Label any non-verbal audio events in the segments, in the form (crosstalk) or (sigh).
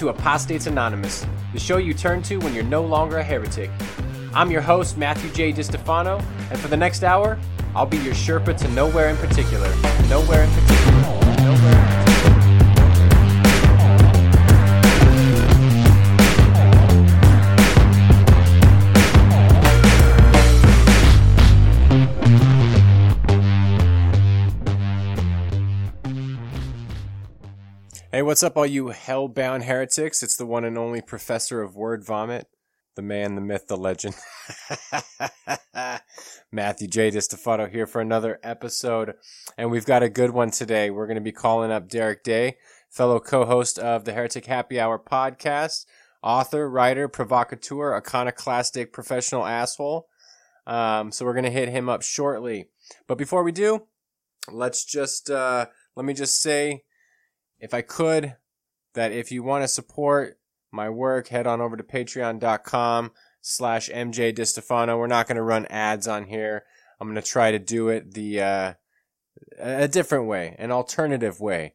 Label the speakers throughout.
Speaker 1: to Apostates Anonymous, the show you turn to when you're no longer a heretic. I'm your host, Matthew J. DiStefano, and for the next hour, I'll be your Sherpa to nowhere in particular. Nowhere in particular. Hey, what's up, all you hellbound heretics? It's the one and only Professor of Word Vomit, the man, the myth, the legend. (laughs) Matthew J. DiStefano here for another episode, and we've got a good one today. We're going to be calling up Derrick Day, fellow co-host of the Heretic Happy Hour podcast, author, writer, provocateur, iconoclastic, professional asshole. Um, so we're going to hit him up shortly. But before we do, let's just uh, let me just say if I could, that if you want to support my work, head on over to patreon.com slash MJ DiStefano. We're not going to run ads on here. I'm going to try to do it the, uh, a different way, an alternative way.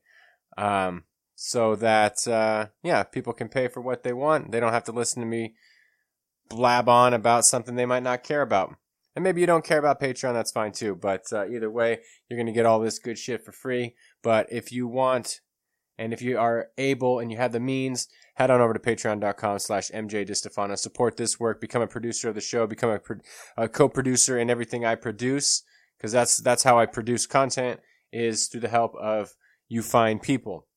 Speaker 1: Um, so that, uh, yeah, people can pay for what they want. They don't have to listen to me blab on about something they might not care about. And maybe you don't care about Patreon, that's fine too. But uh, either way, you're going to get all this good shit for free. But if you want and if you are able and you have the means, head on over to patreon.com slash mjdistefano. Support this work. Become a producer of the show. Become a, pro- a co-producer in everything I produce. Because that's, that's how I produce content is through the help of you fine people.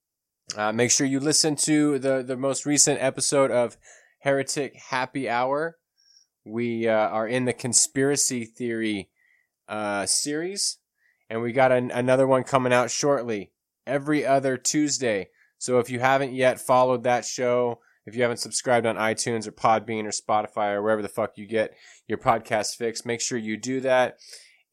Speaker 1: Uh, make sure you listen to the, the most recent episode of Heretic Happy Hour. We uh, are in the conspiracy theory uh, series, and we got an, another one coming out shortly every other Tuesday. So if you haven't yet followed that show, if you haven't subscribed on iTunes or Podbean or Spotify or wherever the fuck you get your podcast fix, make sure you do that.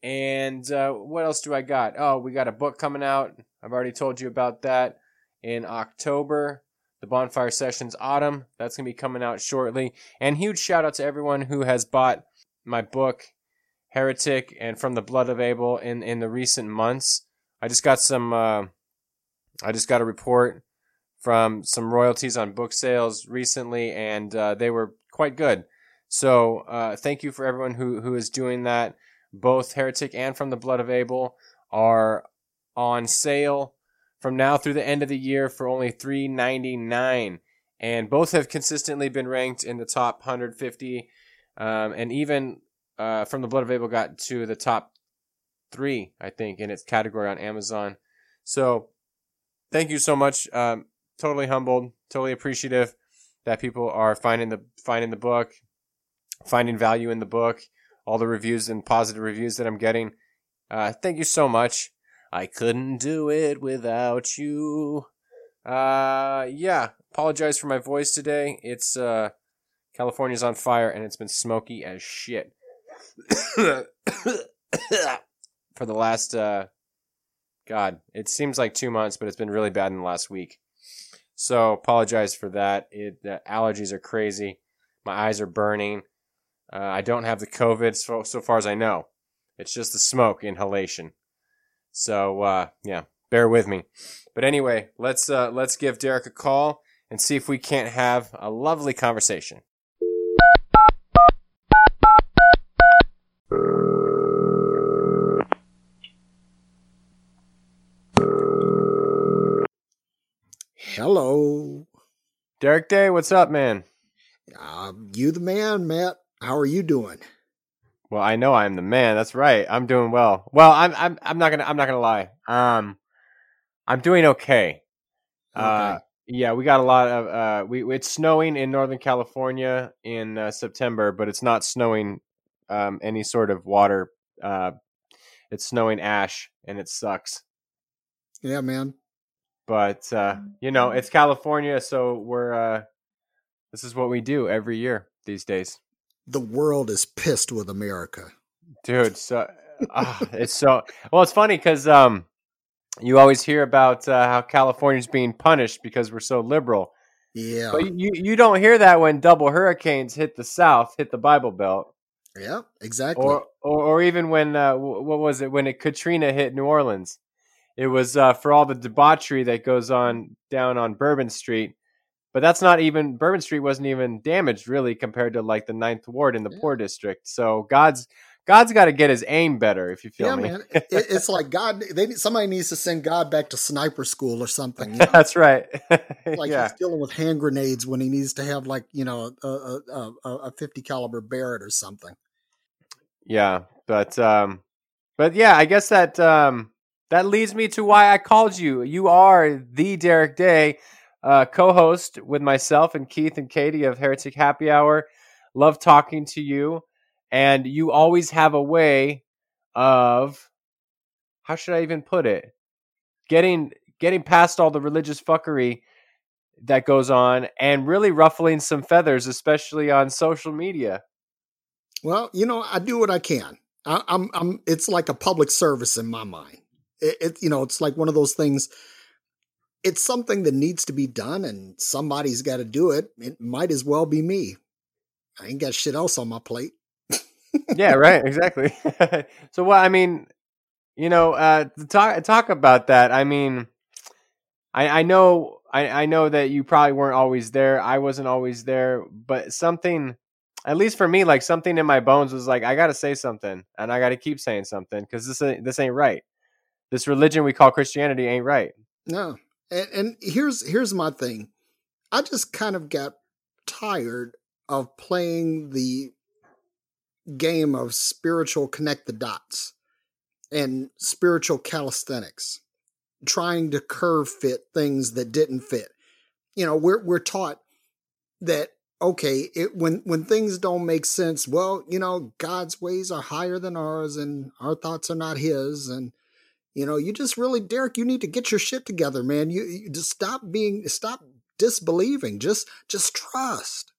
Speaker 1: And uh, what else do I got? Oh, we got a book coming out. I've already told you about that in October. The Bonfire Sessions Autumn. That's going to be coming out shortly. And huge shout out to everyone who has bought my book, Heretic and From the Blood of Abel, in, in the recent months. I just got some. Uh, I just got a report from some royalties on book sales recently, and uh, they were quite good. So uh, thank you for everyone who who is doing that. Both Heretic and From the Blood of Abel are on sale from now through the end of the year for only three ninety nine, and both have consistently been ranked in the top 150, um, and even uh, From the Blood of Abel got to the top three, I think, in its category on Amazon. So thank you so much. Um, totally humbled, totally appreciative that people are finding the finding the book, finding value in the book, all the reviews and positive reviews that I'm getting. Uh, thank you so much. I couldn't do it without you. Uh, yeah, apologize for my voice today. It's uh, California's on fire and it's been smoky as shit (coughs) (coughs) for the last uh God, it seems like two months, but it's been really bad in the last week. So apologize for that. It the allergies are crazy. My eyes are burning. Uh, I don't have the COVID so, so far as I know. It's just the smoke inhalation. So uh, yeah, bear with me. But anyway, let's uh, let's give Derrick a call and see if we can't have a lovely conversation.
Speaker 2: Hello.
Speaker 1: Derrick Day, what's up, man?
Speaker 2: Uh, you the man, Matt. How are you doing?
Speaker 1: Well, I know I'm the man. That's right. I'm doing well. Well, I'm I'm I'm not gonna I'm not gonna lie. Um, I'm doing okay. Uh, okay. Uh, yeah, we got a lot of uh, we it's snowing in Northern California in uh, September, but it's not snowing um any sort of water. Uh, it's snowing ash, and it sucks.
Speaker 2: Yeah, man.
Speaker 1: But uh, you know, it's California, so we're uh, this is what we do every year these days.
Speaker 2: The world is pissed with America,
Speaker 1: dude. So uh, it's so well. It's funny because um, you always hear about uh, how California's being punished because we're so liberal.
Speaker 2: Yeah,
Speaker 1: but you you don't hear that when double hurricanes hit the South, hit the Bible Belt.
Speaker 2: Yeah, exactly.
Speaker 1: Or or, or even when uh, what was it when it Katrina hit New Orleans? It was uh, for all the debauchery that goes on down on Bourbon Street, but that's not even Bourbon Street wasn't even damaged really compared to like the Ninth Ward in the
Speaker 2: Yeah.
Speaker 1: poor district. So God's God's got to get his aim better, if you feel
Speaker 2: yeah,
Speaker 1: me.
Speaker 2: man. (laughs) It, it's like God. They somebody needs to send God back to sniper school or something. you (laughs) know?
Speaker 1: That's right. (laughs)
Speaker 2: like
Speaker 1: yeah,
Speaker 2: he's dealing with hand grenades when he needs to have like you know a a, a, a- fifty caliber Barrett or something.
Speaker 1: yeah, but um, but yeah, I guess that um that leads me to why I called you. You are the Derrick Day, uh, co-host with myself and Keith and Katie of Heretic Happy Hour. Love talking to you, and you always have a way of how should I even put it? Getting getting past all the religious fuckery that goes on and really ruffling some feathers, especially on social media.
Speaker 2: Well, you know, I do what I can. I, I'm, I'm. It's like a public service in my mind. It, it, you know, it's like one of those things. It's something that needs to be done, and somebody's got to do it. It might as well be me. I ain't got shit else on my plate.
Speaker 1: yeah, right, exactly. (laughs) so, well, I mean, you know, uh, talk talk about that. I mean, I I know I I know that you probably weren't always there. I wasn't always there, but something, at least for me, like something in my bones was like, I got to say something, and I got to keep saying something because this ain't, this ain't right. This religion we call Christianity ain't right.
Speaker 2: No, and, and here's here's my thing. I just kind of got tired of playing the game of spiritual connect the dots and spiritual calisthenics, trying to curve fit things that didn't fit. You know, we're we're taught that okay, it, when when things don't make sense, well, you know, God's ways are higher than ours, and our thoughts are not His, and you know, you just really, Derrick, you need to get your shit together, man. You, you just stop being, stop disbelieving. Just, just trust.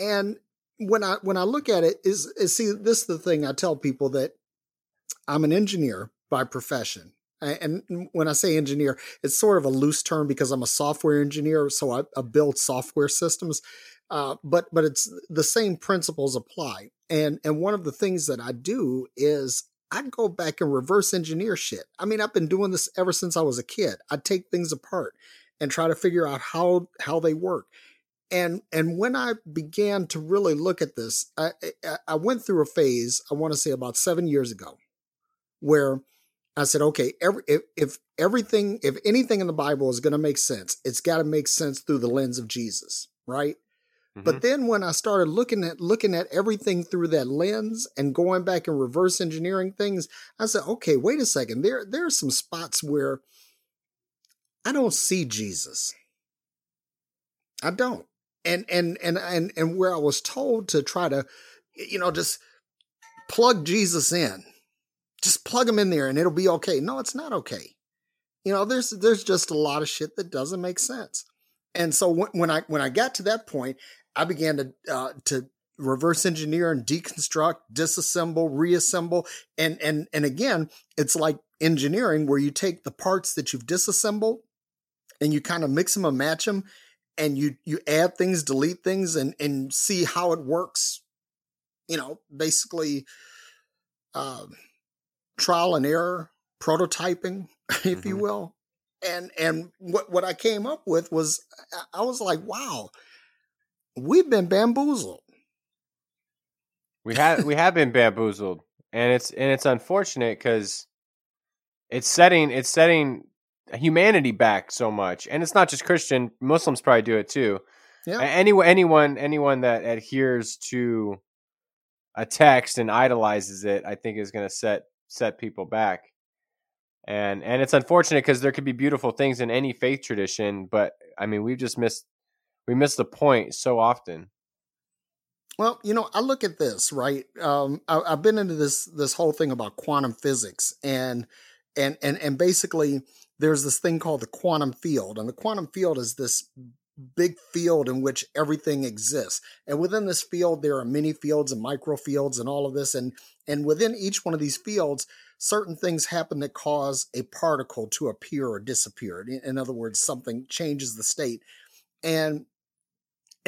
Speaker 2: And when I when I look at it, is, is see this is the thing I tell people that I'm an engineer by profession. And when I say engineer, it's sort of a loose term because I'm a software engineer, so I, I build software systems. Uh, but but it's the same principles apply. And and one of the things that I do is I go back and reverse engineer shit. I mean, I've been doing this ever since I was a kid. I'd take things apart and try to figure out how how they work. And and when I began to really look at this, I I, I went through a phase. I want to say about seven years ago, where I said, okay, every if, if everything, if anything in the Bible is going to make sense, it's got to make sense through the lens of Jesus, right? But mm-hmm. then when I started looking at looking at everything through that lens and going back and reverse engineering things, I said, okay, wait a second. There there are some spots where I don't see Jesus. I don't. And and and and and where I was told to try to, you know, just plug Jesus in. Just plug him in there and it'll be okay. No, it's not okay. You know, there's there's just a lot of shit that doesn't make sense. And so when, when I when I got to that point, I began to uh, to reverse engineer and deconstruct, disassemble, reassemble, and and and again, it's like engineering where you take the parts that you've disassembled and you kind of mix them and match them, and you you add things, delete things, and and see how it works. You know, basically, um, trial and error, prototyping, (laughs) if you
Speaker 1: Mhm.
Speaker 2: will. And and what what I came up with was I was like, wow, we've been bamboozled.
Speaker 1: We have we have been bamboozled, and it's and it's unfortunate because it's setting it's setting humanity back so much, and it's not just Christian. Muslims probably do it too.
Speaker 2: Yeah.
Speaker 1: Anyone anyone anyone that adheres to a text and idolizes it, I think is going to set set people back. And and it's unfortunate because there could be beautiful things in any faith tradition, but I mean we've just missed we miss the point so often.
Speaker 2: Well, you know, I look at this right. Um, I, I've been into this this whole thing about quantum physics, and and and and basically, there's this thing called the quantum field, and the quantum field is this big field in which everything exists, and within this field, there are many fields and micro fields and all of this, and and within each one of these fields, certain things happen that cause a particle to appear or disappear. In, in other words, something changes the state, and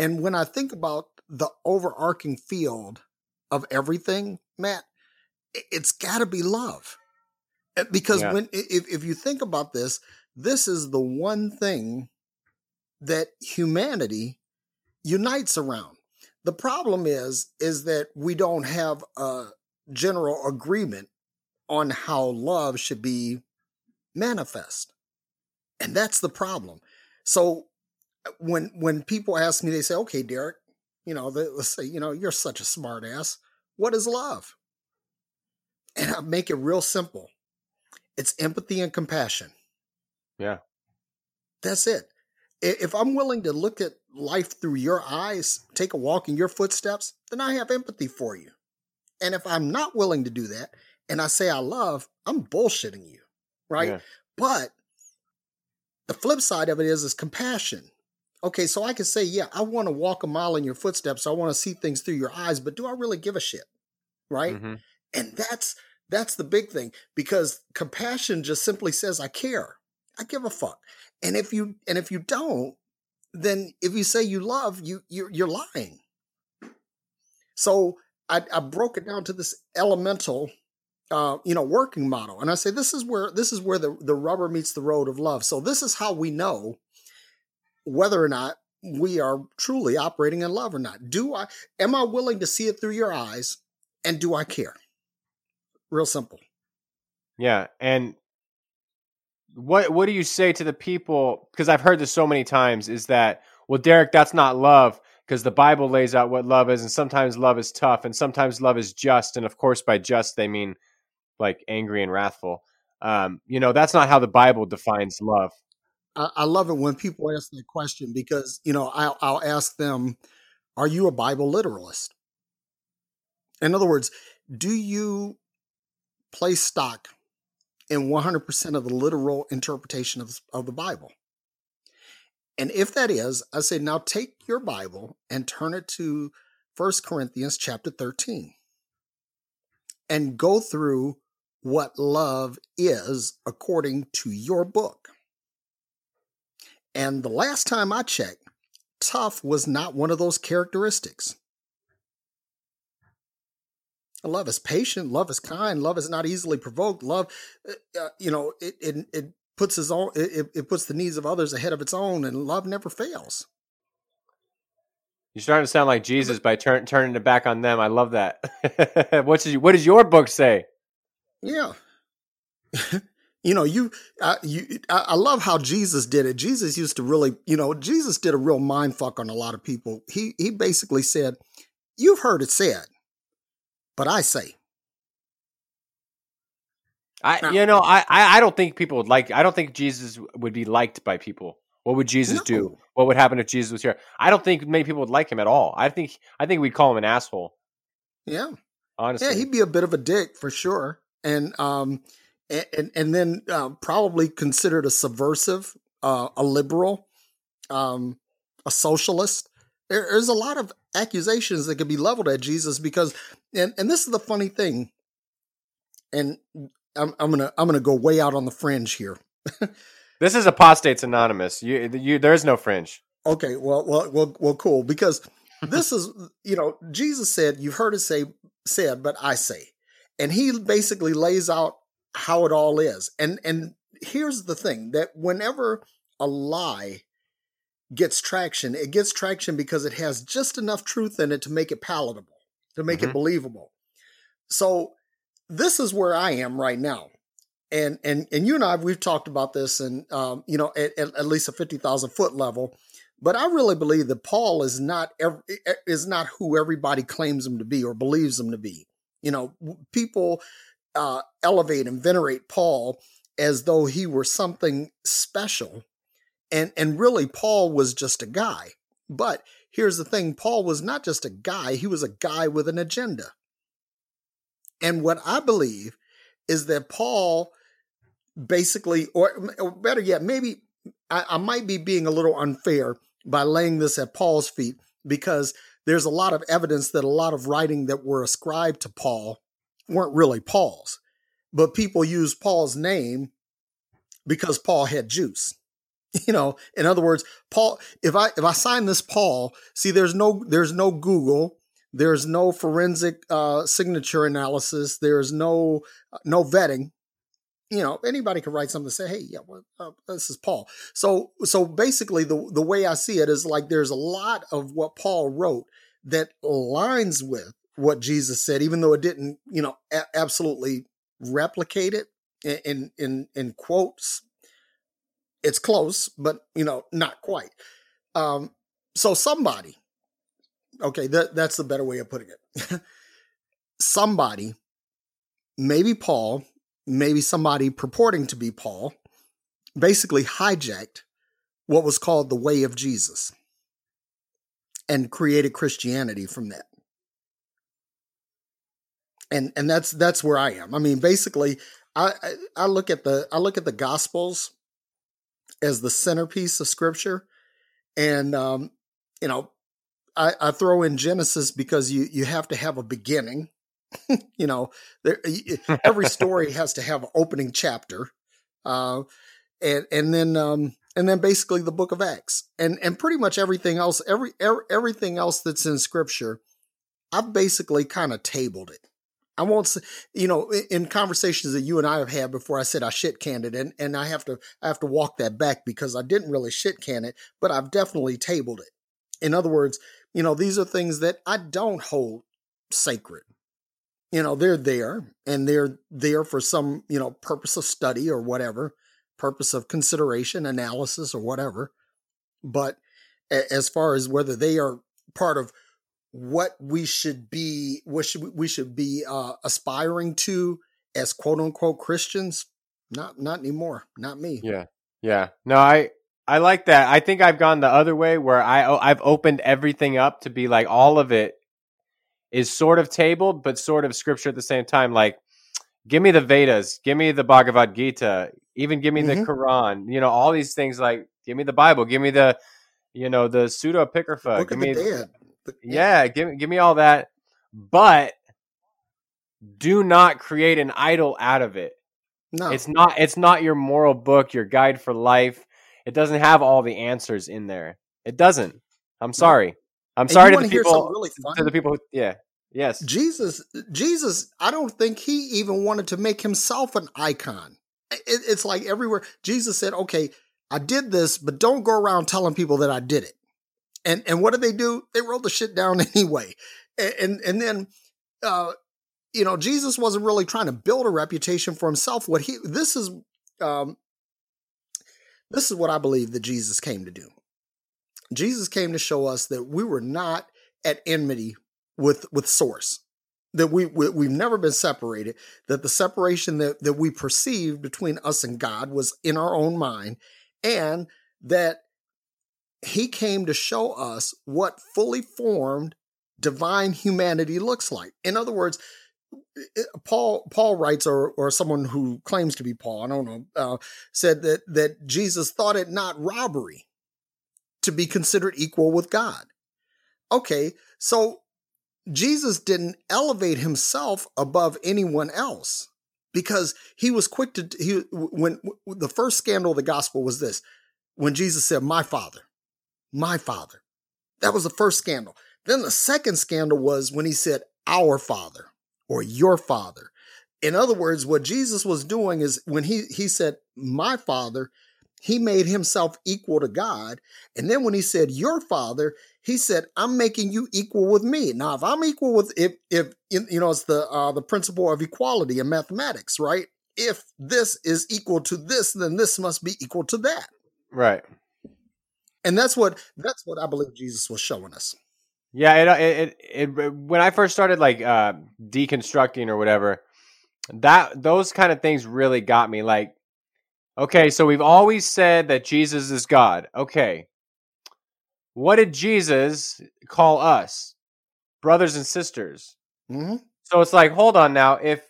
Speaker 2: and when I think about the overarching field of everything, Matt, it's got to be love. Uh, Because
Speaker 1: Yeah.
Speaker 2: when if if you think about this, this is the one thing that humanity unites around. The problem is is that we don't have a general agreement on how love should be manifest. And that's the problem. So when when people ask me, they say, "Okay, Derrick, you know, they, let's say, you know, you're such a smart ass. What is love?" And I make it real simple. It's empathy and compassion.
Speaker 1: Yeah.
Speaker 2: That's it. If I'm willing to look at life through your eyes, take a walk in your footsteps, then I have empathy for you. And if I'm not willing to do that and I say I love, I'm bullshitting you. Right. Yeah. But the flip side of it is is compassion. Okay, so I can say, yeah, I want to walk a mile in your footsteps. I want to see things through your eyes, but do I really give a shit? Right? Mm-hmm. And that's that's the big thing because compassion just simply says I care. I give a fuck. And if you and if you don't, then if you say you love, you you're, you're lying. So I, I broke it down to this elemental uh, you know working model and i say this is where this is where the, the rubber meets the road of love so this is how we know whether or not we are truly operating in love or not do i am i willing to see it through your eyes and do i care real simple
Speaker 1: yeah and what what do you say to the people because i've heard this so many times is that well derrick that's not love because the bible lays out what love is and sometimes love is tough and sometimes love is just and of course by just they mean like angry and wrathful. Um, you know, that's not how the Bible defines love.
Speaker 2: I, love it when people ask that question because, you know, I'll, I'll ask them, are you a Bible literalist? In other words, do you place stock in 100% of the literal interpretation of, of the Bible? And if that is, I say, now take your Bible and turn it to First Corinthians chapter 13 and go through what love is according to your book. And the last time I checked, tough was not one of those characteristics. Love is patient, love is kind, love is not easily provoked. Love, uh, uh you know, it, it, it puts his own, it, it puts the needs of others ahead of its own, and love never fails.
Speaker 1: You're starting to sound like Jesus by turn, turning it back on them. I love that. (laughs) what, does, what does your book say?
Speaker 2: Yeah. (laughs) you know, you, uh, you, I, I love how Jesus did it. Jesus used to really, you know, Jesus did a real mind fuck on a lot of people. He, he basically said, "You've heard it said, but I say."
Speaker 1: I, now, you know, I, I don't think people would like. I don't think Jesus would be liked by people. What would Jesus no. do? What would happen if Jesus was here? I don't think many people would like him at all. I think, I think we'd call him an asshole.
Speaker 2: Yeah,
Speaker 1: honestly,
Speaker 2: yeah, he'd be a bit of a dick for sure and um, and and then uh, probably considered a subversive, uh, a liberal, um, a socialist. There, there's a lot of accusations that could be leveled at Jesus because, and and this is the funny thing, and I'm I'm gonna I'm gonna go way out on the fringe here. (laughs)
Speaker 1: this is apostates anonymous. You you there is no fringe.
Speaker 2: Okay, well well well well cool because this is you know Jesus said you've heard it say said but I say and he basically lays out how it all is. And and here's the thing that whenever a lie gets traction, it gets traction because it has just enough truth in it to make it palatable, to make mm-hmm. it believable. So this is where I am right now. And and and you and I we've talked about this and um, you know at, at least a 50,000 foot level but I really believe that Paul is not every, is not who everybody claims him to be or believes him to be. You know, people uh, elevate and venerate Paul as though he were something special. And, and really, Paul was just a guy. But here's the thing Paul was not just a guy, he was a guy with an agenda. And what I believe is that Paul basically, or, or better yet, maybe I, I might be being a little unfair by laying this at Paul's feet because there's a lot of evidence that a lot of writing that were ascribed to Paul weren't really Paul's, but people used Paul's name because Paul had juice. (laughs) You know, in other words, Paul, if I if I sign this Paul, see there's no there's no Google, there's no forensic uh, signature analysis, there's no no vetting. you know anybody could write something and say hey yeah well, uh, this is paul so so basically the the way i see it is like there's a lot of what paul wrote that aligns with what jesus said even though it didn't you know a- absolutely replicate it in, in in quotes it's close but you know not quite um so somebody okay that that's the better way of putting it (laughs) somebody maybe paul maybe somebody purporting to be Paul, basically hijacked what was called the way of Jesus and created Christianity from that. And and that's that's where I am. I mean, basically, I I look at the I look at the Gospels as the centerpiece of Scripture, and um, you know, I, I throw in Genesis because you you have to have a beginning (laughs) you know, there, every (laughs) story has to have an opening chapter, uh, and and then um, and then basically the Book of Acts, and and pretty much everything else, every, every everything else that's in Scripture, I've basically kind of tabled it. I won't say, you know, in conversations that you and I have had before, I said I shit canned it, and and I have to I have to walk that back because I didn't really shit can it, but I've definitely tabled it. In other words, you know, these are things that I don't hold sacred you know they're there and they're there for some you know purpose of study or whatever purpose of consideration analysis or whatever but as far as whether they are part of what we should be what should we should be uh, aspiring to as quote unquote christians not not anymore not me
Speaker 1: yeah yeah no i i like that i think i've gone the other way where i i've opened everything up to be like all of it is sort of tabled, but sort of scripture at the same time. Like, give me the Vedas, give me the Bhagavad Gita, even give me mm-hmm. the Quran. You know, all these things. Like, give me the Bible, give me the, you know, the pseudo Apocrypha. Give me, the, yeah, give give me all that. But do not create an idol out of it. No, it's not. It's not your moral book, your guide for life. It doesn't have all the answers in there. It doesn't. I'm sorry. I'm and sorry to the people. Really to the people. Who, yeah. Yes.
Speaker 2: Jesus. Jesus. I don't think he even wanted to make himself an icon. It, it's like everywhere. Jesus said, "Okay, I did this, but don't go around telling people that I did it." And and what did they do? They wrote the shit down (laughs) anyway. And and, and then, uh, you know, Jesus wasn't really trying to build a reputation for himself. What he this is, um, this is what I believe that Jesus came to do. Jesus came to show us that we were not at enmity with with source that we, we have never been separated that the separation that, that we perceived between us and god was in our own mind and that he came to show us what fully formed divine humanity looks like in other words paul paul writes or or someone who claims to be paul i don't know uh, said that that jesus thought it not robbery to be considered equal with God. Okay, so Jesus didn't elevate himself above anyone else because he was quick to he when the first scandal of the gospel was this when Jesus said my father my father that was the first scandal then the second scandal was when he said our father or your father in other words what Jesus was doing is when he he said my father he made himself equal to God. And then when he said, Your father, he said, I'm making you equal with me. Now, if I'm equal with, if, if, you know, it's the, uh, the principle of equality in mathematics, right? If this is equal to this, then this must be equal to that.
Speaker 1: Right.
Speaker 2: And that's what, that's what I believe Jesus was showing us.
Speaker 1: Yeah. It, it, it, it when I first started like, uh, deconstructing or whatever, that, those kind of things really got me. Like, Okay, so we've always said that Jesus is God. Okay. What did Jesus call us? Brothers and sisters.
Speaker 2: Mm-hmm.
Speaker 1: So it's like, hold on now. If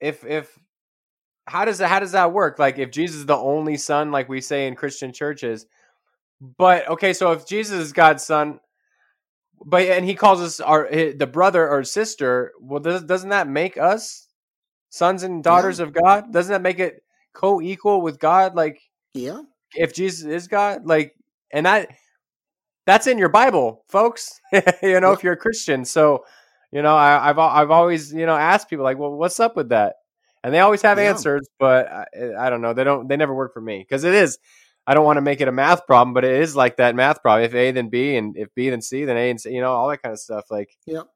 Speaker 1: if if how does that how does that work? Like if Jesus is the only son, like we say in Christian churches, but okay, so if Jesus is God's son, but and he calls us our eh, the brother or sister, well, does, doesn't that make us sons and daughters yeah. of God? Doesn't that make it co-equal with God? Like,
Speaker 2: yeah,
Speaker 1: if Jesus is God, like, and that that's in your Bible, folks. (laughs) you know, yeah. if you're a Christian. So, you know, I, have I've always you know asked people like, well, what's up with that? and they always have
Speaker 2: Yeah.
Speaker 1: answers, but I, I don't know. They don't. They never work for me because it is. I don't want to make it a math problem, but it is like that math problem. If A then B, and if B then C, then A and C. You know, all that kind of stuff. Like,
Speaker 2: Yep.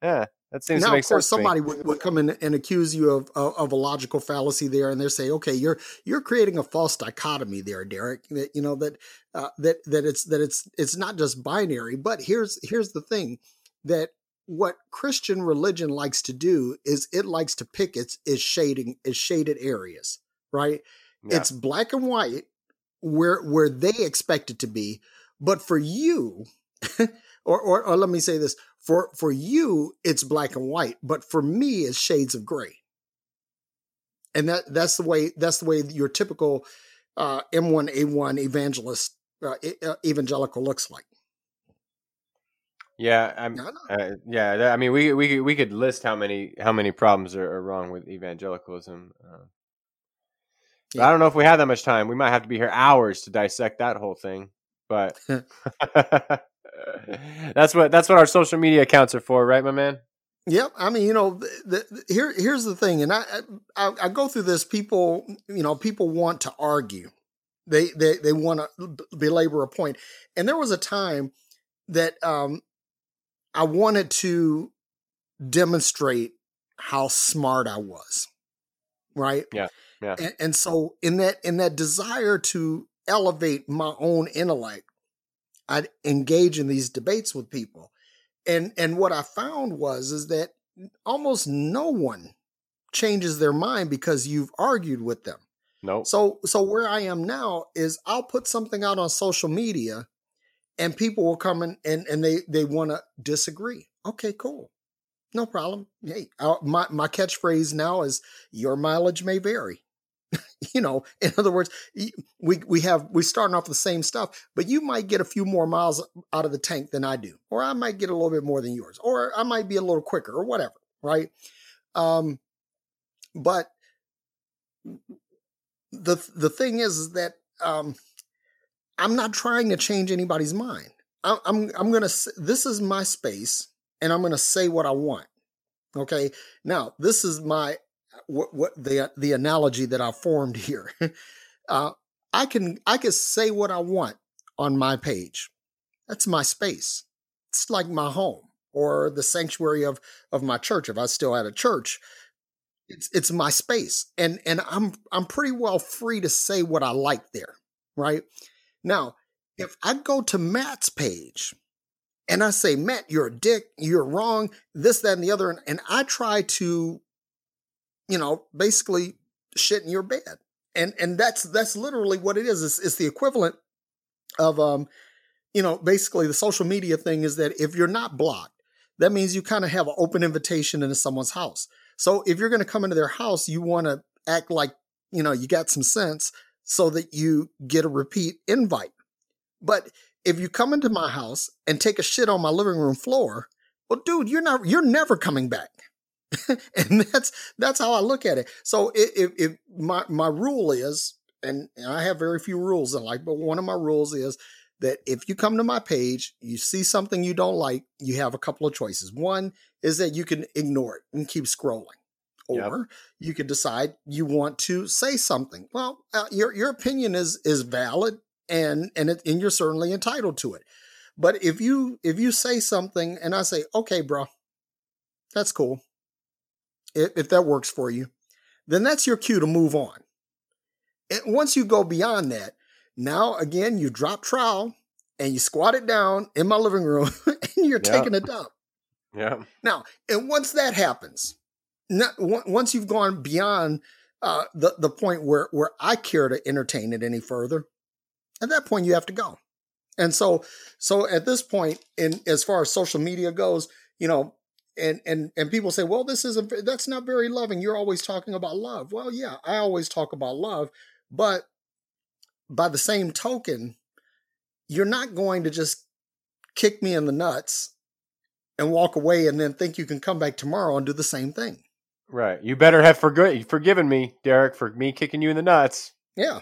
Speaker 1: yeah, that seems
Speaker 2: now,
Speaker 1: to make
Speaker 2: of course,
Speaker 1: sense.
Speaker 2: somebody would, would come in and accuse you of, of of a logical fallacy there, and they say, "Okay, you're you're creating a false dichotomy there, Derrick. That you know that uh, that that it's that it's it's not just binary. But here's here's the thing that what Christian religion likes to do is it likes to pick its its shading its shaded areas, right?
Speaker 1: Yeah.
Speaker 2: It's black and white where where they expect it to be, but for you, (laughs) or, or or let me say this for for you it's black and white, but for me it's shades of gray. And that that's the way that's the way your typical uh, M1A1 evangelist uh, uh, evangelical looks like.
Speaker 1: yeah, I'm. Uh, yeah, I mean, we we could- we could list how many how many problems are, are wrong with evangelicalism. Uh, but I don't know if we have that much time. We might have to be here hours to dissect that whole thing. But (laughs) (laughs) that's what that's what our social media accounts are for, right, my man?
Speaker 2: Yep. I mean, you know, the, the, here here's the thing, and I, I I go through this. People, you know, people want to argue. They they they want to belabor a point. And there was a time that um, I wanted to demonstrate how smart I was. Right.
Speaker 1: Yeah, yeah.
Speaker 2: And, and so in that in that desire to elevate my own intellect, I'd engage in these debates with people. And and what i found was is that almost no one changes their mind because you've argued with them.
Speaker 1: Nope.
Speaker 2: so so where i am now is i'll put something out on social media and people will come in and and they they want to disagree. Okay cool. No problem. Hey uh, my my catchphrase now is your mileage may vary (laughs) you know in other words we we have we starting off the same stuff but you might get a few more miles out of the tank than i do or i might get a little bit more than yours or i might be a little quicker or whatever right? Um but the the thing is, is that um i'm not trying to change anybody's mind. I'm i'm, I'm gonna this is my space and i'm gonna say what i want okay? Now this is my what, what the the analogy that I formed here. (laughs) uh, I can I can say what I want on my page. That's my space. It's like my home or the sanctuary of of my church. If I still had a church, it's it's my space, and and I'm I'm pretty well free to say what I like there. Right now, if I go to Matt's page and I say, Matt, you're a dick, you're wrong, this, that, and the other, and, and I try to you know, basically shit in your bed. And and that's that's literally what it is. It's, it's the equivalent of um, you know, basically the social media thing is that if you're not blocked, that means you kind of have an open invitation into someone's house. So if you're going to come into their house, you want to act like, you know, you got some sense so that you get a repeat invite. But if you come into my house and take a shit on my living room floor, well, dude, you're not you're never coming back. (laughs) and that's that's how I look at it. So if, if, if my my rule is, and I have very few rules in life, but one of my rules is that if you come to my page, you see something you don't like, you have a couple of choices. One is that you can ignore it and keep scrolling,
Speaker 1: Yep.
Speaker 2: or you could decide you want to say something. Well, uh, your your opinion is is valid, and and it, and you're certainly entitled to it. But if you if you say something and I say, okay, bro, that's cool if, if that works for you, then that's your cue to move on. And once you go beyond that, now again, you drop trowel and you squat it down in my living room (laughs) and you're
Speaker 1: Yeah.
Speaker 2: taking a dump.
Speaker 1: Yeah.
Speaker 2: Now, and once that happens, not, once you've gone beyond uh, the the point where where I care to entertain it any further, at that point you have to go. And so, so at this point, in as far as social media goes, you know, and and and people say, well, this isn't that's not very loving. You're always talking about love. Well, yeah, I always talk about love, but by the same token, you're not going to just kick me in the nuts and walk away and then think you can come back tomorrow and do the same thing.
Speaker 1: Right. You better have forg- forgiven me, Derrick, for me kicking you in the nuts.
Speaker 2: Yeah,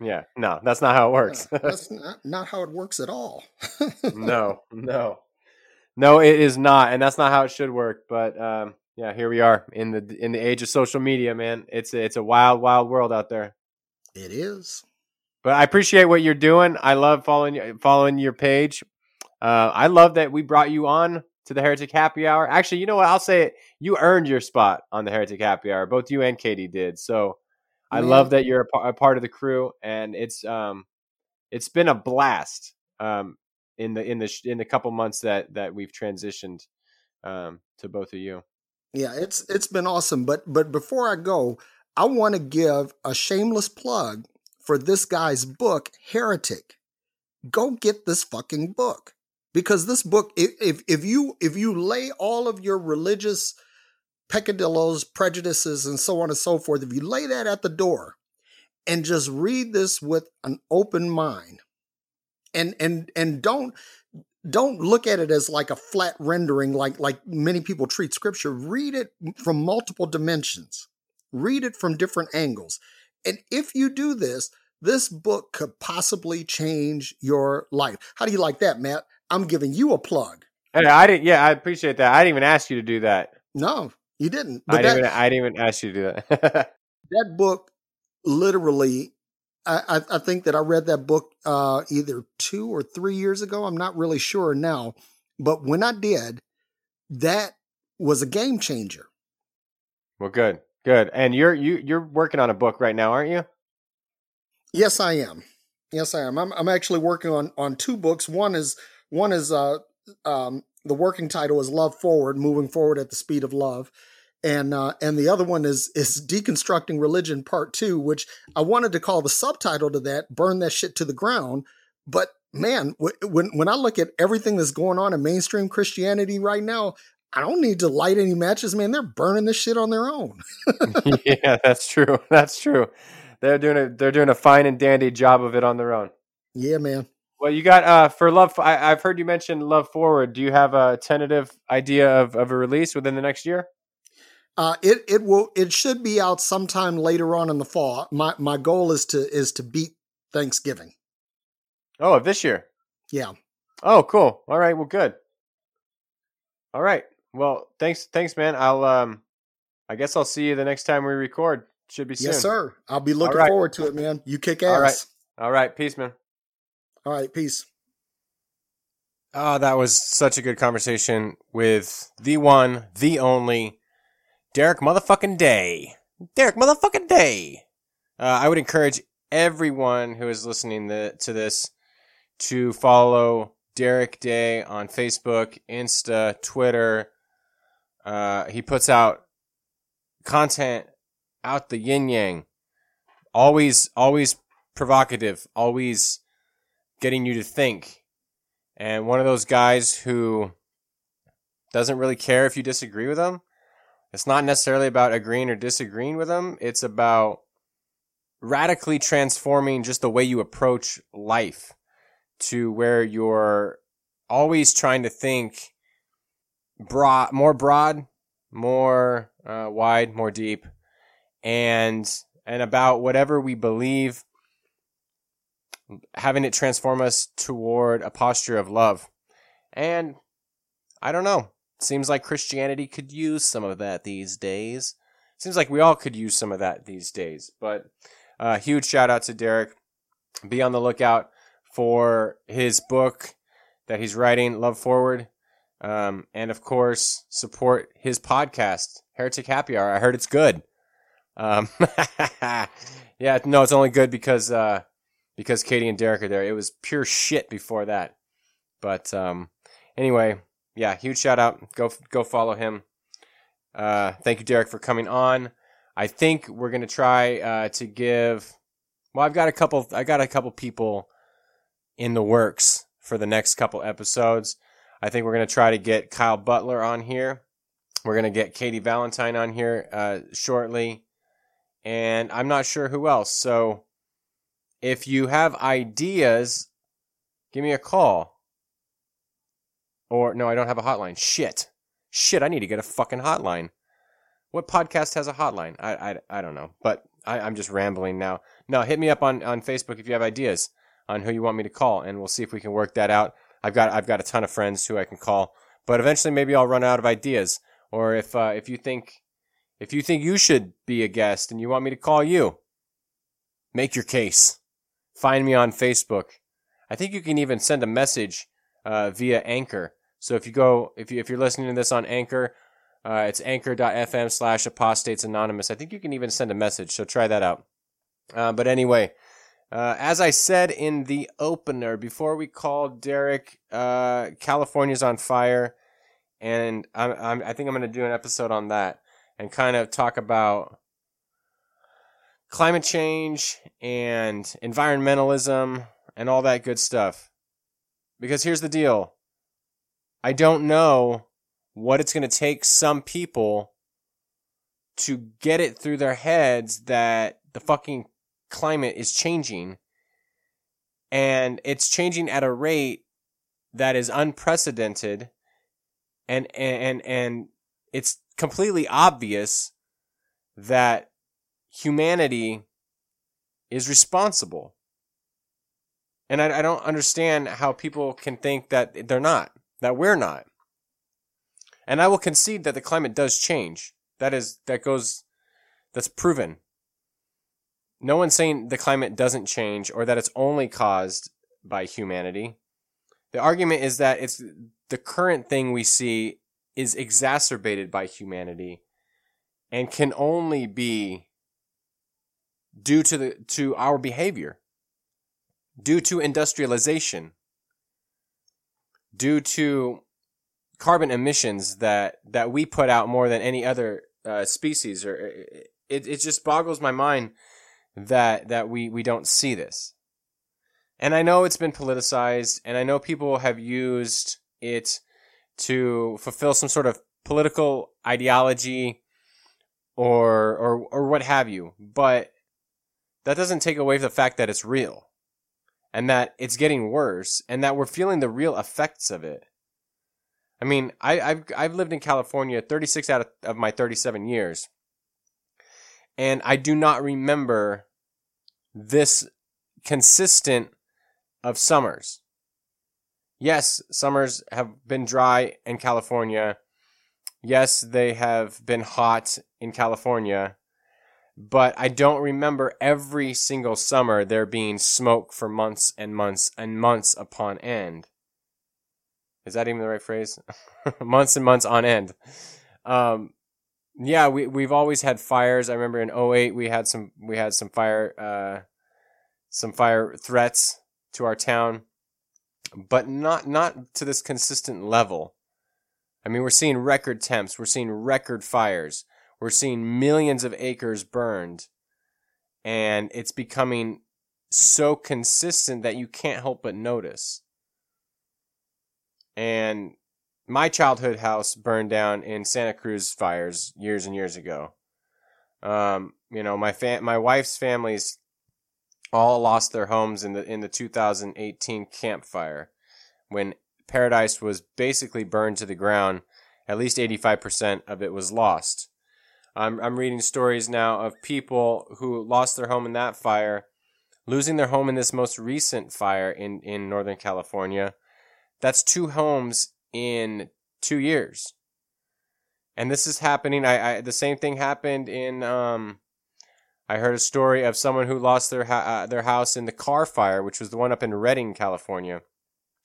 Speaker 1: Yeah. No, that's not how it (laughs) works.
Speaker 2: That's (laughs) not, not how it works at all. (laughs)
Speaker 1: no, no, no. It is not, and that's not how it should work. But um, Yeah, here we are in the in the age of social media, man. It's a, it's a wild, wild world out there.
Speaker 2: It is.
Speaker 1: But I appreciate what you're doing. I love following following your page. Uh, I love that we brought you on to the Heretic Happy Hour. Actually, you know what? I'll say it. You earned your spot on the Heretic Happy Hour. Both you and Katie did. So I
Speaker 2: Man.
Speaker 1: love that you're a, a part of the crew, and it's um, it's been a blast. Um, in the in the in the couple months that that we've transitioned, um, to both of you.
Speaker 2: Yeah, it's it's been awesome. But but before I go, I want to give a shameless plug for this guy's book, Heretic. Go get this fucking book because this book, if, if you if you lay all of your religious peccadillos, prejudices, and so on and so forth, if you lay that at the door and just read this with an open mind, and and and don't don't look at it as like a flat rendering like like many people treat scripture read it from multiple dimensions read it from different angles and if you do this this book could possibly change your life how do you like that matt i'm giving you a plug
Speaker 1: Hey, I didn't. Yeah, I appreciate that. I didn't even ask you to do that.
Speaker 2: no you didn't
Speaker 1: I didn't.
Speaker 2: that,
Speaker 1: Even, I didn't even ask you to do that. (laughs)
Speaker 2: that book literally I, I- think that I read that book uh, either two or three years ago. I'm not really sure now, but when I did, that was a game changer.
Speaker 1: well, good, good. And you're you you're working on a book right now, aren't you?
Speaker 2: Yes, I am. Yes, I am. I'm, I'm actually working on on two books. One is one is uh um the working title is Love Forward, moving forward at the speed of love. And uh, and the other one is is deconstructing religion part two, which I wanted to call the subtitle to that, burn that shit to the ground. But man, w- when when I look at everything that's going on in mainstream Christianity right now, I don't need to light any matches, man. They're burning this shit on their own. (laughs) (laughs)
Speaker 1: yeah, that's true. (laughs) That's true. They're doing a they're doing a fine and dandy job of it on their own.
Speaker 2: Yeah, man.
Speaker 1: Well, you got uh for love. I, I've heard you mention love forward. Do you have a tentative idea of, of a release within the next year?
Speaker 2: Uh, it it will it should be out sometime later on in the fall. My my goal is to is to beat Thanksgiving.
Speaker 1: Oh, of this year.
Speaker 2: Yeah.
Speaker 1: Oh, cool. All right. Well, good. All right. Well, thanks, thanks, man. I'll um, I guess I'll see you the next time we record. Should be soon.
Speaker 2: Yes, sir. I'll be looking
Speaker 1: right.
Speaker 2: forward to it, man. You kick ass.
Speaker 1: All right. All right. Peace, man.
Speaker 2: All right. Peace.
Speaker 1: Oh, that was such a good conversation with the one, the only, Derrick motherfucking Day. Derrick motherfucking Day. Uh, I would encourage everyone who is listening the, to this to follow Derrick Day on Facebook, Insta, Twitter. Uh, he puts out content out the yin yang. Always, always provocative. Always getting you to think and one of those guys who doesn't really care if you disagree with him. It's not necessarily about agreeing or disagreeing with them. It's about radically transforming just the way you approach life to where you're always trying to think broad, more broad, more uh, wide, more deep, and and about whatever we believe having it transform us toward a posture of love. And I don't know. Seems like Christianity could use some of that these days. Seems like we all could use some of that these days. But uh, huge shout out to Derrick. Be on the lookout for his book that he's writing, Love Forward. Um, and of course, support his podcast, Heretic Happy Hour. I heard it's good. Um, (laughs) yeah, no, it's only good because uh, because Katie and Derrick are there. It was pure shit before that. But um, anyway, yeah, huge shout out. Go go follow him. Uh, thank you, Derrick, for coming on. I think we're gonna try uh, to give. Well, I've got a couple. I got a couple people in the works for the next couple episodes. I think we're gonna try to get Kyle Butler on here. We're gonna get Katie Valentine on here uh, shortly, and I'm not sure who else. So if you have ideas, give me a call. Or no, I don't have a hotline. Shit. Shit, I need to get a fucking hotline. What podcast has a hotline? I I, I don't know, but I, I'm just rambling now. No, hit me up on, on Facebook if you have ideas on who you want me to call, and we'll see if we can work that out. I've got I've got a ton of friends who I can call, but eventually maybe I'll run out of ideas. or if uh, if you think if you think you should be a guest and you want me to call you, make your case. Find me on Facebook. I think you can even send a message uh, via Anchor. So if you go if you if you're listening to this on Anchor, uh, it's anchor.fm slash apostates anonymous. I think you can even send a message. So try that out. Uh, but anyway, uh, as I said in the opener, before we called Derrick, uh, California's on fire, and I'm, I'm, i think I'm going to do an episode on that and kind of talk about climate change and environmentalism and all that good stuff. Because here's the deal I don't know what it's going to take some people to get it through their heads that the fucking climate is changing. And it's changing at a rate that is unprecedented and and and it's completely obvious that humanity is responsible. And I, I don't understand how people can think that they're not that we're not. And i will concede that the climate does change. That is that goes that's proven. No one's saying the climate doesn't change or that it's only caused by humanity. The argument is that it's the current thing we see is exacerbated by humanity and can only be due to the to our behavior due to industrialization due to carbon emissions that that we put out more than any other uh, species or it, it just boggles my mind that that we we don't see this. And I know it's been politicized and I know people have used it to fulfill some sort of political ideology or or or what have you, but that doesn't take away the fact that it's real and that it's getting worse and that we're feeling the real effects of it. I mean, I, have I've lived in California 36 out of, of my 37 years, and I do not remember this consistent of summers. Yes, summers have been dry in California. Yes, they have been hot in California. But I don't remember every single summer there being smoke for months and months and months upon end. Is that even the right phrase? (laughs) months and months on end. Um, yeah, we we've always had fires. I remember in 08 we had some we had some fire uh, some fire threats to our town, but not not to this consistent level. I mean, we're seeing record temps, we're seeing record fires, we're seeing millions of acres burned, and it's becoming so consistent that you can't help but notice. And my childhood house burned down in Santa Cruz fires years and years ago. Um, you know, my fa- my wife's family's all lost their homes in the in the 2018 Camp Fire when Paradise was basically burned to the ground. At least 85% of it was lost. I'm I'm reading stories now of people who lost their home in that fire, losing their home in this most recent fire in in Northern California. That's two homes in two years. And this is happening. I, I the same thing happened in. Um, I heard a story of someone who lost their ha- uh, their house in the Carr Fire, which was the one up in Redding, California,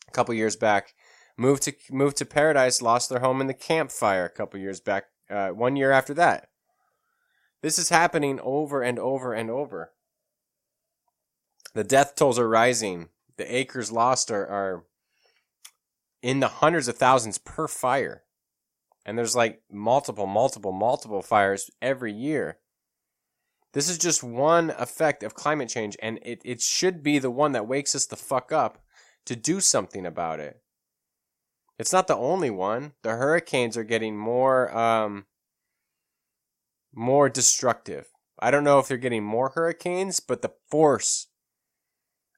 Speaker 1: a couple years back. Moved to moved to Paradise, lost their home in the Camp Fire a couple years back. Uh, one year after that. This is happening over and over and over. The death tolls are rising. The acres lost are, are in the hundreds of thousands per fire. And there's like multiple, multiple, multiple fires every year. This is just one effect of climate change, and it, it should be the one that wakes us the fuck up to do something about it. It's not the only one. The hurricanes are getting more um, more destructive. I don't know if they're getting more hurricanes, but the force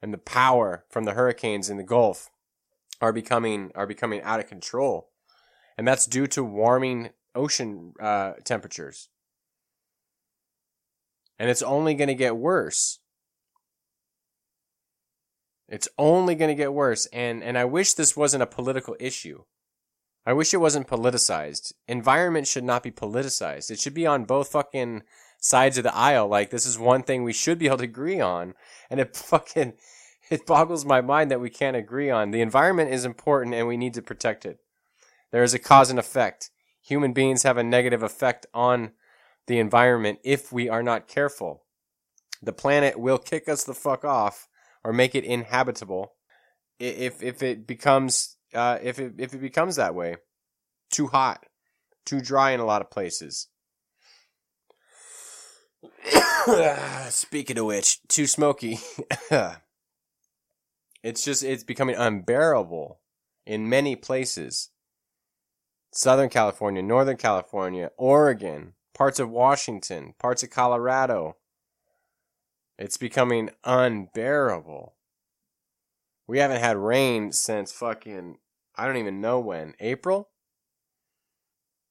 Speaker 1: and the power from the hurricanes in the Gulf are becoming are becoming out of control, and that's due to warming ocean uh, temperatures. And it's only going to get worse. It's only going to get worse, and and I wish this wasn't a political issue. I wish it wasn't politicized. Environment should not be politicized. It should be on both fucking sides of the aisle. Like this is one thing we should be able to agree on. And it (laughs) fucking it boggles my mind that we can't agree on. The environment is important and we need to protect it. There is a cause and effect. Human beings have a negative effect on the environment if we are not careful. The planet will kick us the fuck off or make it inhabitable if if it becomes uh, if it if it becomes that way, too hot, too dry in a lot of places. (coughs) Speaking of which, too smoky. (laughs) it's just it's becoming unbearable in many places. Southern California, Northern California, Oregon, parts of Washington, parts of Colorado. It's becoming unbearable. We haven't had rain since fucking I don't even know when. April?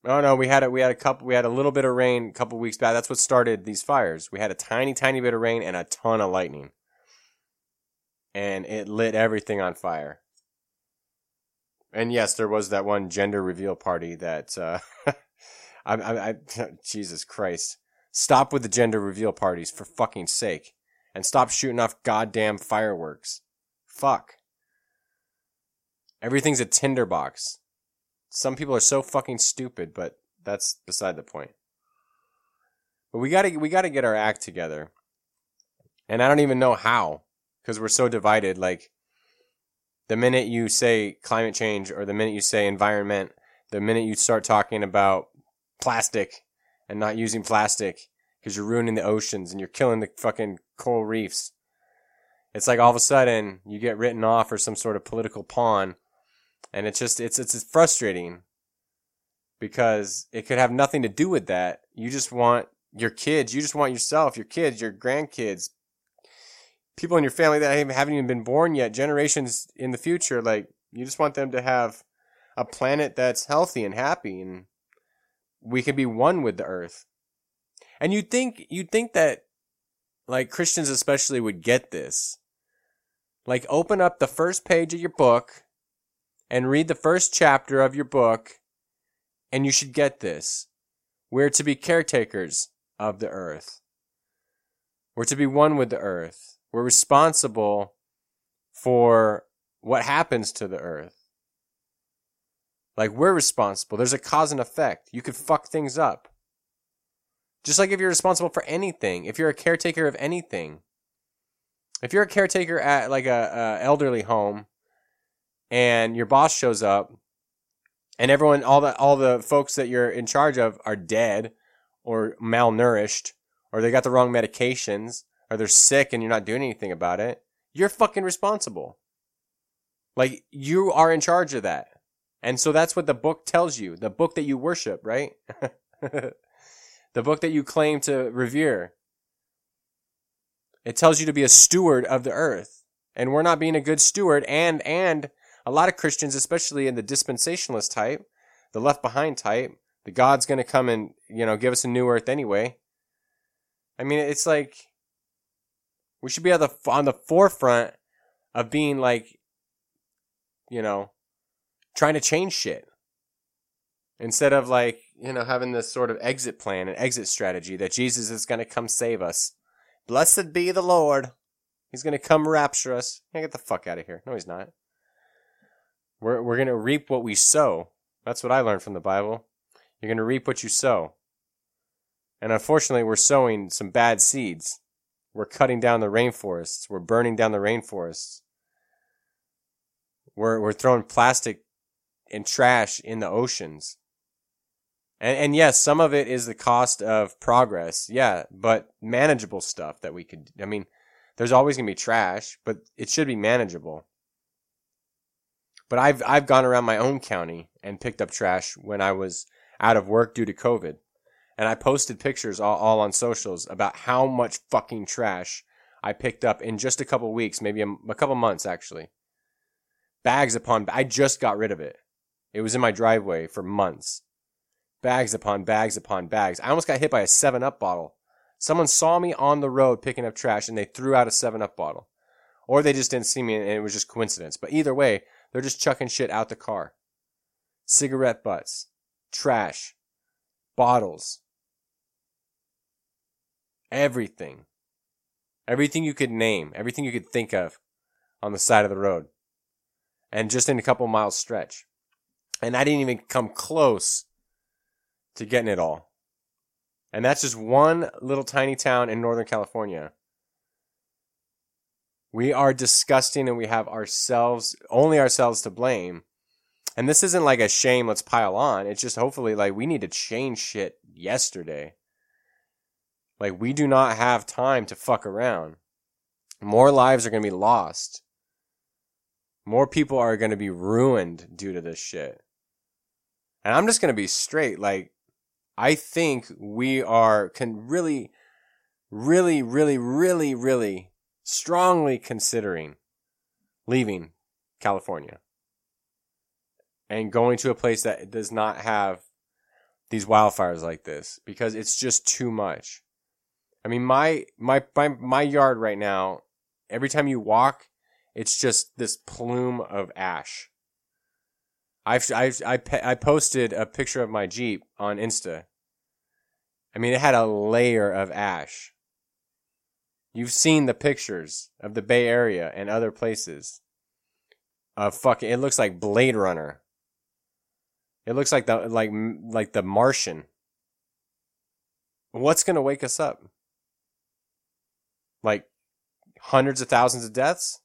Speaker 1: Oh no, we had a we had a couple we had a little bit of rain a couple weeks back. That's what started these fires. We had a tiny tiny bit of rain and a ton of lightning. And it lit everything on fire. And yes, there was that one gender reveal party that uh (laughs) I, I, (laughs) I Jesus Christ. Stop with the gender reveal parties for fucking sake and stop shooting off goddamn fireworks. Fuck. Everything's a tinderbox. Some people are so fucking stupid, but that's beside the point. But we gotta we gotta get our act together. And I don't even know how, because we're so divided. Like the minute you say climate change or the minute you say environment, the minute you start talking about plastic and not using plastic because you're ruining the oceans and you're killing the fucking coral reefs it's like all of a sudden you get written off or some sort of political pawn and it's just it's it's frustrating because it could have nothing to do with that. You just want your kids you just want yourself your kids your grandkids people in your family that haven't even been born yet generations in the future like you just want them to have a planet that's healthy and happy and we can be one with the earth. And you'd think you'd think that like christians especially would get this like, open up the first page of your book and read the first chapter of your book, and you should get this. We're to be caretakers of the earth. We're to be one with the earth. We're responsible for what happens to the earth. Like, we're responsible. There's a cause and effect. You could fuck things up. Just like if you're responsible for anything, if you're a caretaker of anything, if you're a caretaker at like a, a elderly home and your boss shows up and everyone all the all the folks that you're in charge of are dead or malnourished or they got the wrong medications or they're sick and you're not doing anything about it you're fucking responsible. Like you are in charge of that. And so that's what the book tells you the book that you worship right? (laughs) The book that you claim to revere it tells you to be a steward of the earth. And we're not being a good steward. And, and a lot of Christians, especially in the dispensationalist type, the left behind type, the God's going to come and, you know, give us a new earth anyway. I mean, it's like, we should be on the, on the forefront of being like, you know, trying to change shit. Instead of like, you know, having this sort of exit plan, and exit strategy that Jesus is going to come save us. Blessed be the Lord. He's going to come rapture us. Yeah, get the fuck out of here. No, he's not. We're, we're going to reap what we sow. That's what I learned from the Bible. You're going to reap what you sow. And unfortunately, we're sowing some bad seeds. We're cutting down the rainforests. We're burning down the rainforests. We're, we're throwing plastic and trash in the oceans. And, and yes, some of it is the cost of progress. Yeah, but manageable stuff that we could, I mean, there's always going to be trash, but it should be manageable. But I've, I've gone around my own county and picked up trash when I was out of work due to COVID. And I posted pictures all, all on socials about how much fucking trash I picked up in just a couple weeks, maybe a, a couple months actually. Bags upon, I just got rid of it. It was in my driveway for months bags upon bags upon bags. I almost got hit by a 7 Up bottle. Someone saw me on the road picking up trash and they threw out a 7 Up bottle. Or they just didn't see me and it was just coincidence. But either way, they're just chucking shit out the car. cigarette butts, trash, bottles, everything. Everything you could name, everything you could think of on the side of the road. And just in a couple miles stretch. And I didn't even come close to getting it all. And that's just one little tiny town in Northern California. We are disgusting and we have ourselves, only ourselves to blame. And this isn't like a shame, let's pile on. It's just hopefully like we need to change shit yesterday. Like we do not have time to fuck around. More lives are going to be lost. More people are going to be ruined due to this shit. And I'm just going to be straight. Like, I think we are can really, really, really, really, really strongly considering leaving California and going to a place that does not have these wildfires like this because it's just too much. I mean, my, my, my, my yard right now, every time you walk, it's just this plume of ash. I've, I've, I, I posted a picture of my Jeep on Insta. I mean, it had a layer of ash. You've seen the pictures of the Bay Area and other places. Of fucking, it looks like Blade Runner. It looks like the like like the Martian. What's gonna wake us up? Like hundreds of thousands of deaths?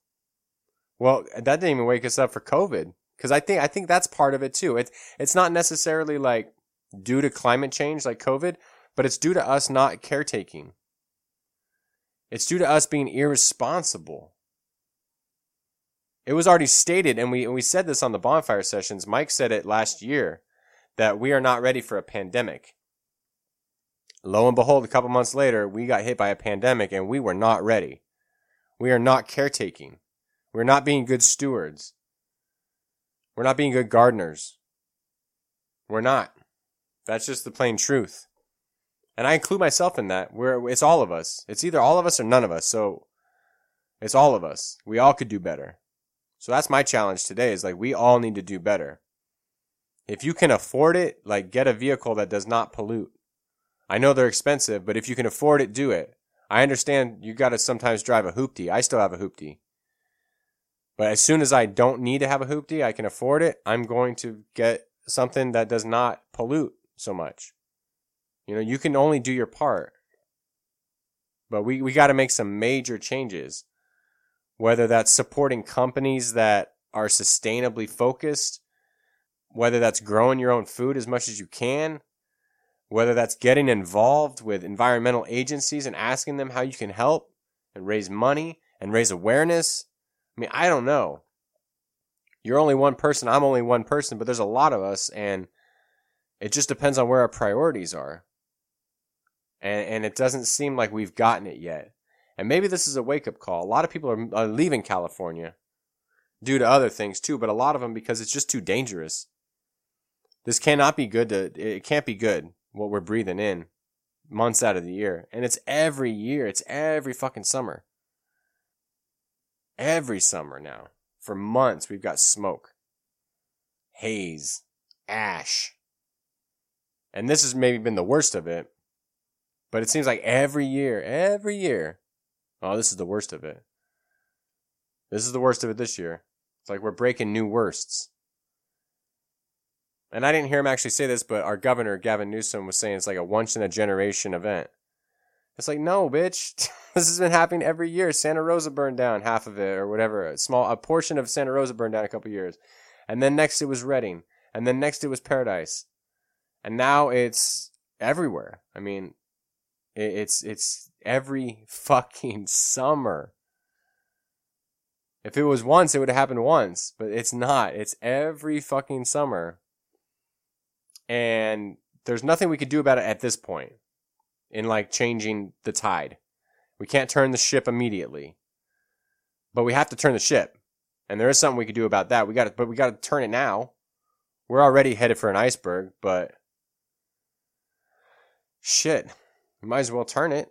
Speaker 1: Well, that didn't even wake us up for COVID. Cause I think, I think that's part of it too. It's, it's not necessarily like due to climate change like COVID, but it's due to us not caretaking. It's due to us being irresponsible. It was already stated, and we, and we said this on the bonfire sessions. Mike said it last year that we are not ready for a pandemic. Lo and behold, a couple months later, we got hit by a pandemic and we were not ready. We are not caretaking. We're not being good stewards. We're not being good gardeners. We're not. That's just the plain truth. And I include myself in that. We're, it's all of us. It's either all of us or none of us. So it's all of us. We all could do better. So that's my challenge today is like we all need to do better. If you can afford it, like get a vehicle that does not pollute. I know they're expensive, but if you can afford it, do it. I understand you got to sometimes drive a hoopty. I still have a hoopty. But as soon as I don't need to have a hoopty, I can afford it, I'm going to get something that does not pollute so much. You know, you can only do your part. But we, we got to make some major changes. Whether that's supporting companies that are sustainably focused, whether that's growing your own food as much as you can, whether that's getting involved with environmental agencies and asking them how you can help and raise money and raise awareness. I mean, I don't know. You're only one person, I'm only one person, but there's a lot of us, and it just depends on where our priorities are. And, and it doesn't seem like we've gotten it yet. And maybe this is a wake up call. A lot of people are, are leaving California due to other things too, but a lot of them because it's just too dangerous. This cannot be good to, it can't be good what we're breathing in months out of the year. And it's every year. It's every fucking summer. Every summer now. For months, we've got smoke, haze, ash. And this has maybe been the worst of it. But it seems like every year, every year, oh, this is the worst of it. This is the worst of it this year. It's like we're breaking new worsts and I didn't hear him actually say this, but our governor, Gavin Newsom, was saying it's like a once in a generation event. It's like, no, bitch. (laughs) this has been happening every year. Santa Rosa burned down half of it or whatever. A small, a portion of Santa Rosa burned down a couple years. And then next it was Redding. And then next it was Paradise. And now it's everywhere. I mean, it's, it's every (laughs) fucking summer. If it was once, it would have happened once, but it's not. It's every fucking summer and there's nothing we could do about it at this point in like changing the tide. We can't turn the ship immediately, but we have to turn the ship, and there is something we could do about that. We got to, but we got to turn it now. We're already headed for an iceberg, but shit, you might as well turn it.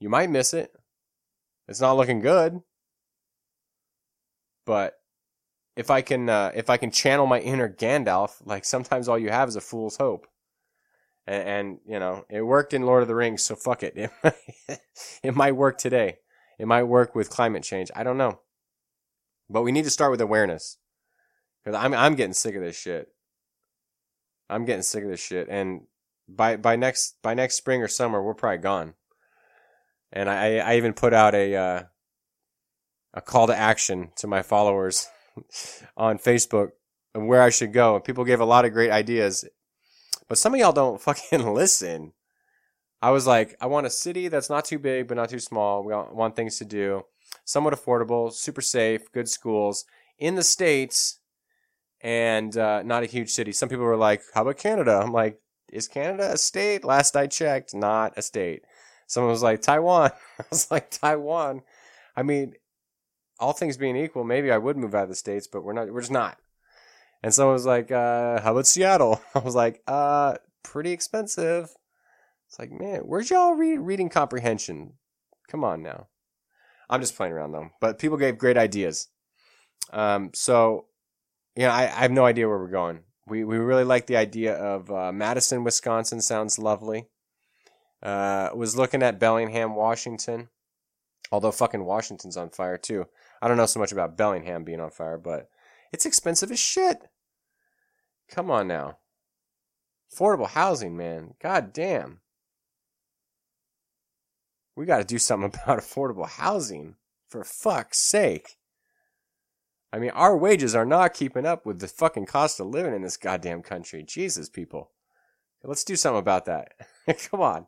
Speaker 1: You might miss it. It's not looking good, but if I can uh, if I can channel my inner Gandalf, like sometimes all you have is a fool's hope. And, and you know, it worked in Lord of the Rings, so fuck it. (laughs) It might, it might work today. It might work with climate change. I don't know. But we need to start with awareness. Cuz I'm I'm getting sick of this shit. I'm getting sick of this shit and by by next by next spring or summer we're probably gone. And I I even put out a uh, a call to action to my followers (laughs) on Facebook and where I should go. And people gave a lot of great ideas, but some of y'all don't (laughs) fucking listen. I was like, I want a city that's not too big but not too small. We want things to do, somewhat affordable, super safe, good schools in the states, and uh, not a huge city. Some people were like, "How about Canada?" I'm like, "Is Canada a state?" Last I checked, not a state. Someone was like, "Taiwan." (laughs) I was like, "Taiwan." I mean, all things being equal, maybe I would move out of the states, but we're not. We're just not. And someone was like, uh, "How about Seattle?" (laughs) I was like, "Uh, pretty expensive." It's like, man, where's y'all re- reading comprehension? Come on now. I'm just playing around though, but people gave great ideas. Um, so, yeah, I, I have no idea where we're going. We we really like the idea of uh, Madison, Wisconsin. Sounds lovely. Uh, was looking at Bellingham, Washington. Although fucking Washington's on fire too. I don't know so much about Bellingham being on fire, but it's expensive as shit. Come on now. Affordable housing, man. God damn. We got to do something (laughs) about affordable housing. For fuck's sake. I mean, our wages are not keeping up with the fucking cost of living in this goddamn country. Jesus, people. Let's do something about that. (laughs) Come on.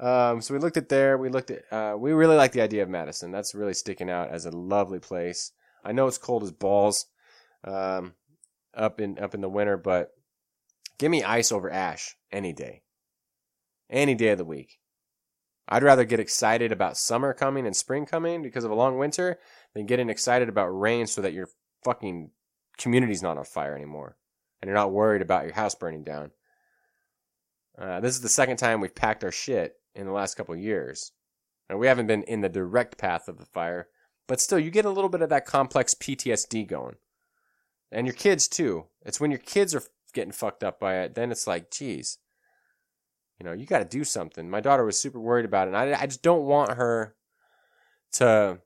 Speaker 1: Um, so we looked at there. We looked at. Uh, we really like the idea of Madison. That's really sticking out as a lovely place. I know it's cold as balls um, up in up in the winter, but give me ice over ash any day, any day of the week. I'd rather get excited about summer coming and spring coming because of a long winter than getting excited about rain so that your fucking community's not on fire anymore and you're not worried about your house burning down. Uh, this is the second time we've packed our shit in the last couple years. And we haven't been in the direct path of the fire, but still, you get a little bit of that complex PTSD going. And your kids, too. It's when your kids are getting fucked up by it, then it's like, geez, you know, you got to do something. My daughter was super worried about it. And I, I just don't want her to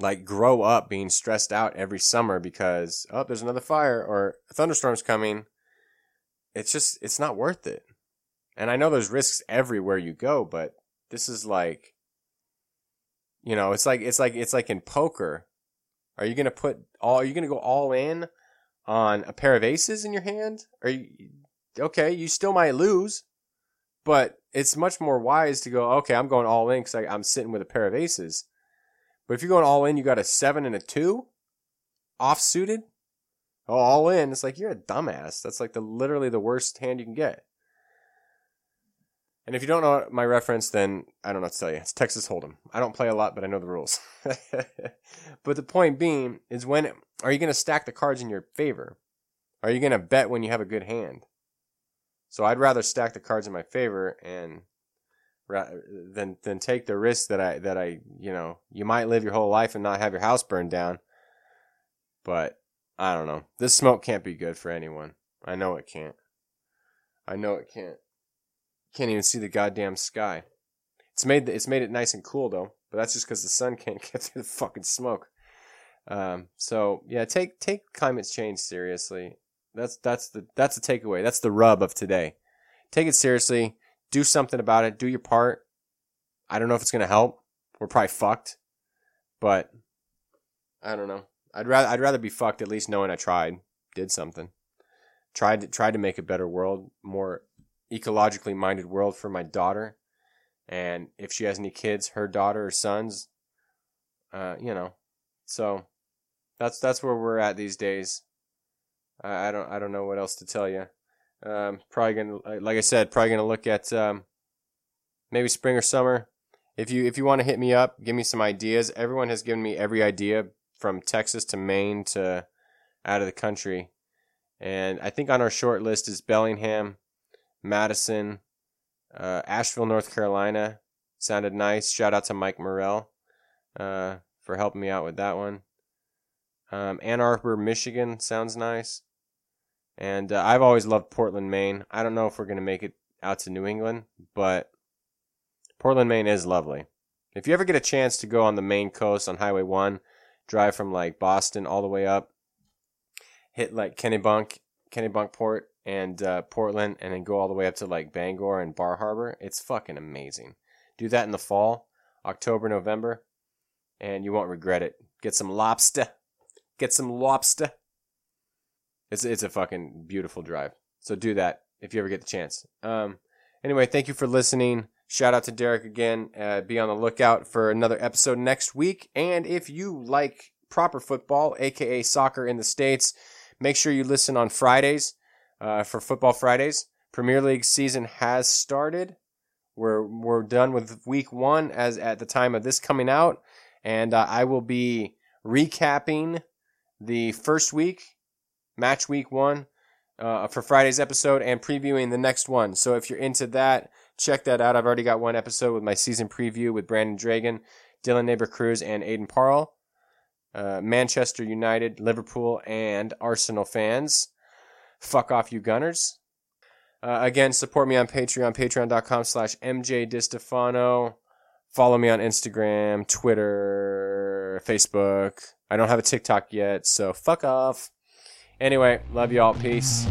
Speaker 1: like grow up being stressed out every summer because, oh, there's another fire or a thunderstorm's coming. It's just, it's not worth it. And I know there's risks everywhere you go, but this is like, you know, it's like it's like it's like in poker. Are you gonna put all? Are you gonna go all in on a pair of aces in your hand? Are you okay? You still might lose, but it's much more wise to go. Okay, I'm going all in because I'm sitting with a pair of aces. But if you're going all in, you got a seven and a two, off suited. Oh, all in. It's like you're a dumbass. That's like the literally the worst hand you can get. And if you don't know my reference, then I don't know what to tell you. It's Texas Hold'em. I don't play a lot, but I know the rules. (laughs) but the point being is when are you going to stack the cards in your favor? Are you going to bet when you have a good hand? So I'd rather stack the cards in my favor and than than take the risk that I that I you know you might live your whole life and not have your house burned down. But I don't know. This smoke can't be good for anyone. I know it can't. I know it can't. Can't even see the goddamn sky. It's made it's made it nice and cool though, but that's just because the sun (laughs) can't get through the fucking smoke. Um, so yeah, take take climate change seriously. That's that's the that's the takeaway. That's the rub of today. Take it seriously. Do something about it. Do your part. I don't know if it's gonna help. We're probably fucked, but I don't know. I'd rather I'd rather be fucked at least knowing I tried, did something, tried to tried to make a better world, more ecologically minded world for my daughter. And if she has any kids, her daughter or sons, uh, you know, so that's that's where we're at these days. I, don't I don't know what else to tell you. Um, probably gonna like I said, probably gonna look at um, maybe spring or summer. If you if you want to hit me up, give me some ideas. Everyone has given me every idea from Texas to Maine to out of the country, and I think on our short list is Bellingham, Madison, uh, Asheville, North Carolina. Sounded nice. Shout out to Mike Morrell uh, for helping me out with that one. Um, Ann Arbor, Michigan sounds nice. And uh, I've always loved Portland, Maine. I don't know if we're going to make it out to New England, but Portland, Maine is lovely. If you ever get a chance to go on the Maine coast on Highway 1, drive from like Boston all the way up, hit like Kennebunk, Kennebunkport, and uh, Portland, and then go all the way up to like Bangor and Bar Harbor, it's fucking amazing. Do that in the fall, October, November, and you won't regret it. Get some lobster. (laughs) Get some lobster. It's it's a fucking beautiful drive. So do that if you ever get the chance. Um, anyway, thank you for listening. Shout out to Derrick again. Uh, be on the lookout for another episode next week. And if you like proper football, aka soccer in the states, make sure you listen on Fridays uh, for Football Fridays. Premier League season has started. We're we're done with week one as at the time of this coming out, and uh, I will be recapping the first week, match week one, uh, for Friday's episode and previewing the next one. So if you're into that, check that out. I've already got one episode with my season preview with Brandon Dragon, Dylan Neighbor Cruz, and Aiden Parle. Uh, Manchester United, Liverpool, and Arsenal fans. Fuck off, you Gunners. Uh, again, support me on Patreon, patreon.com slash mjdistefano. Follow me on Instagram, Twitter, Facebook. I don't have a TikTok yet, so fuck off. Anyway, love y'all. Peace.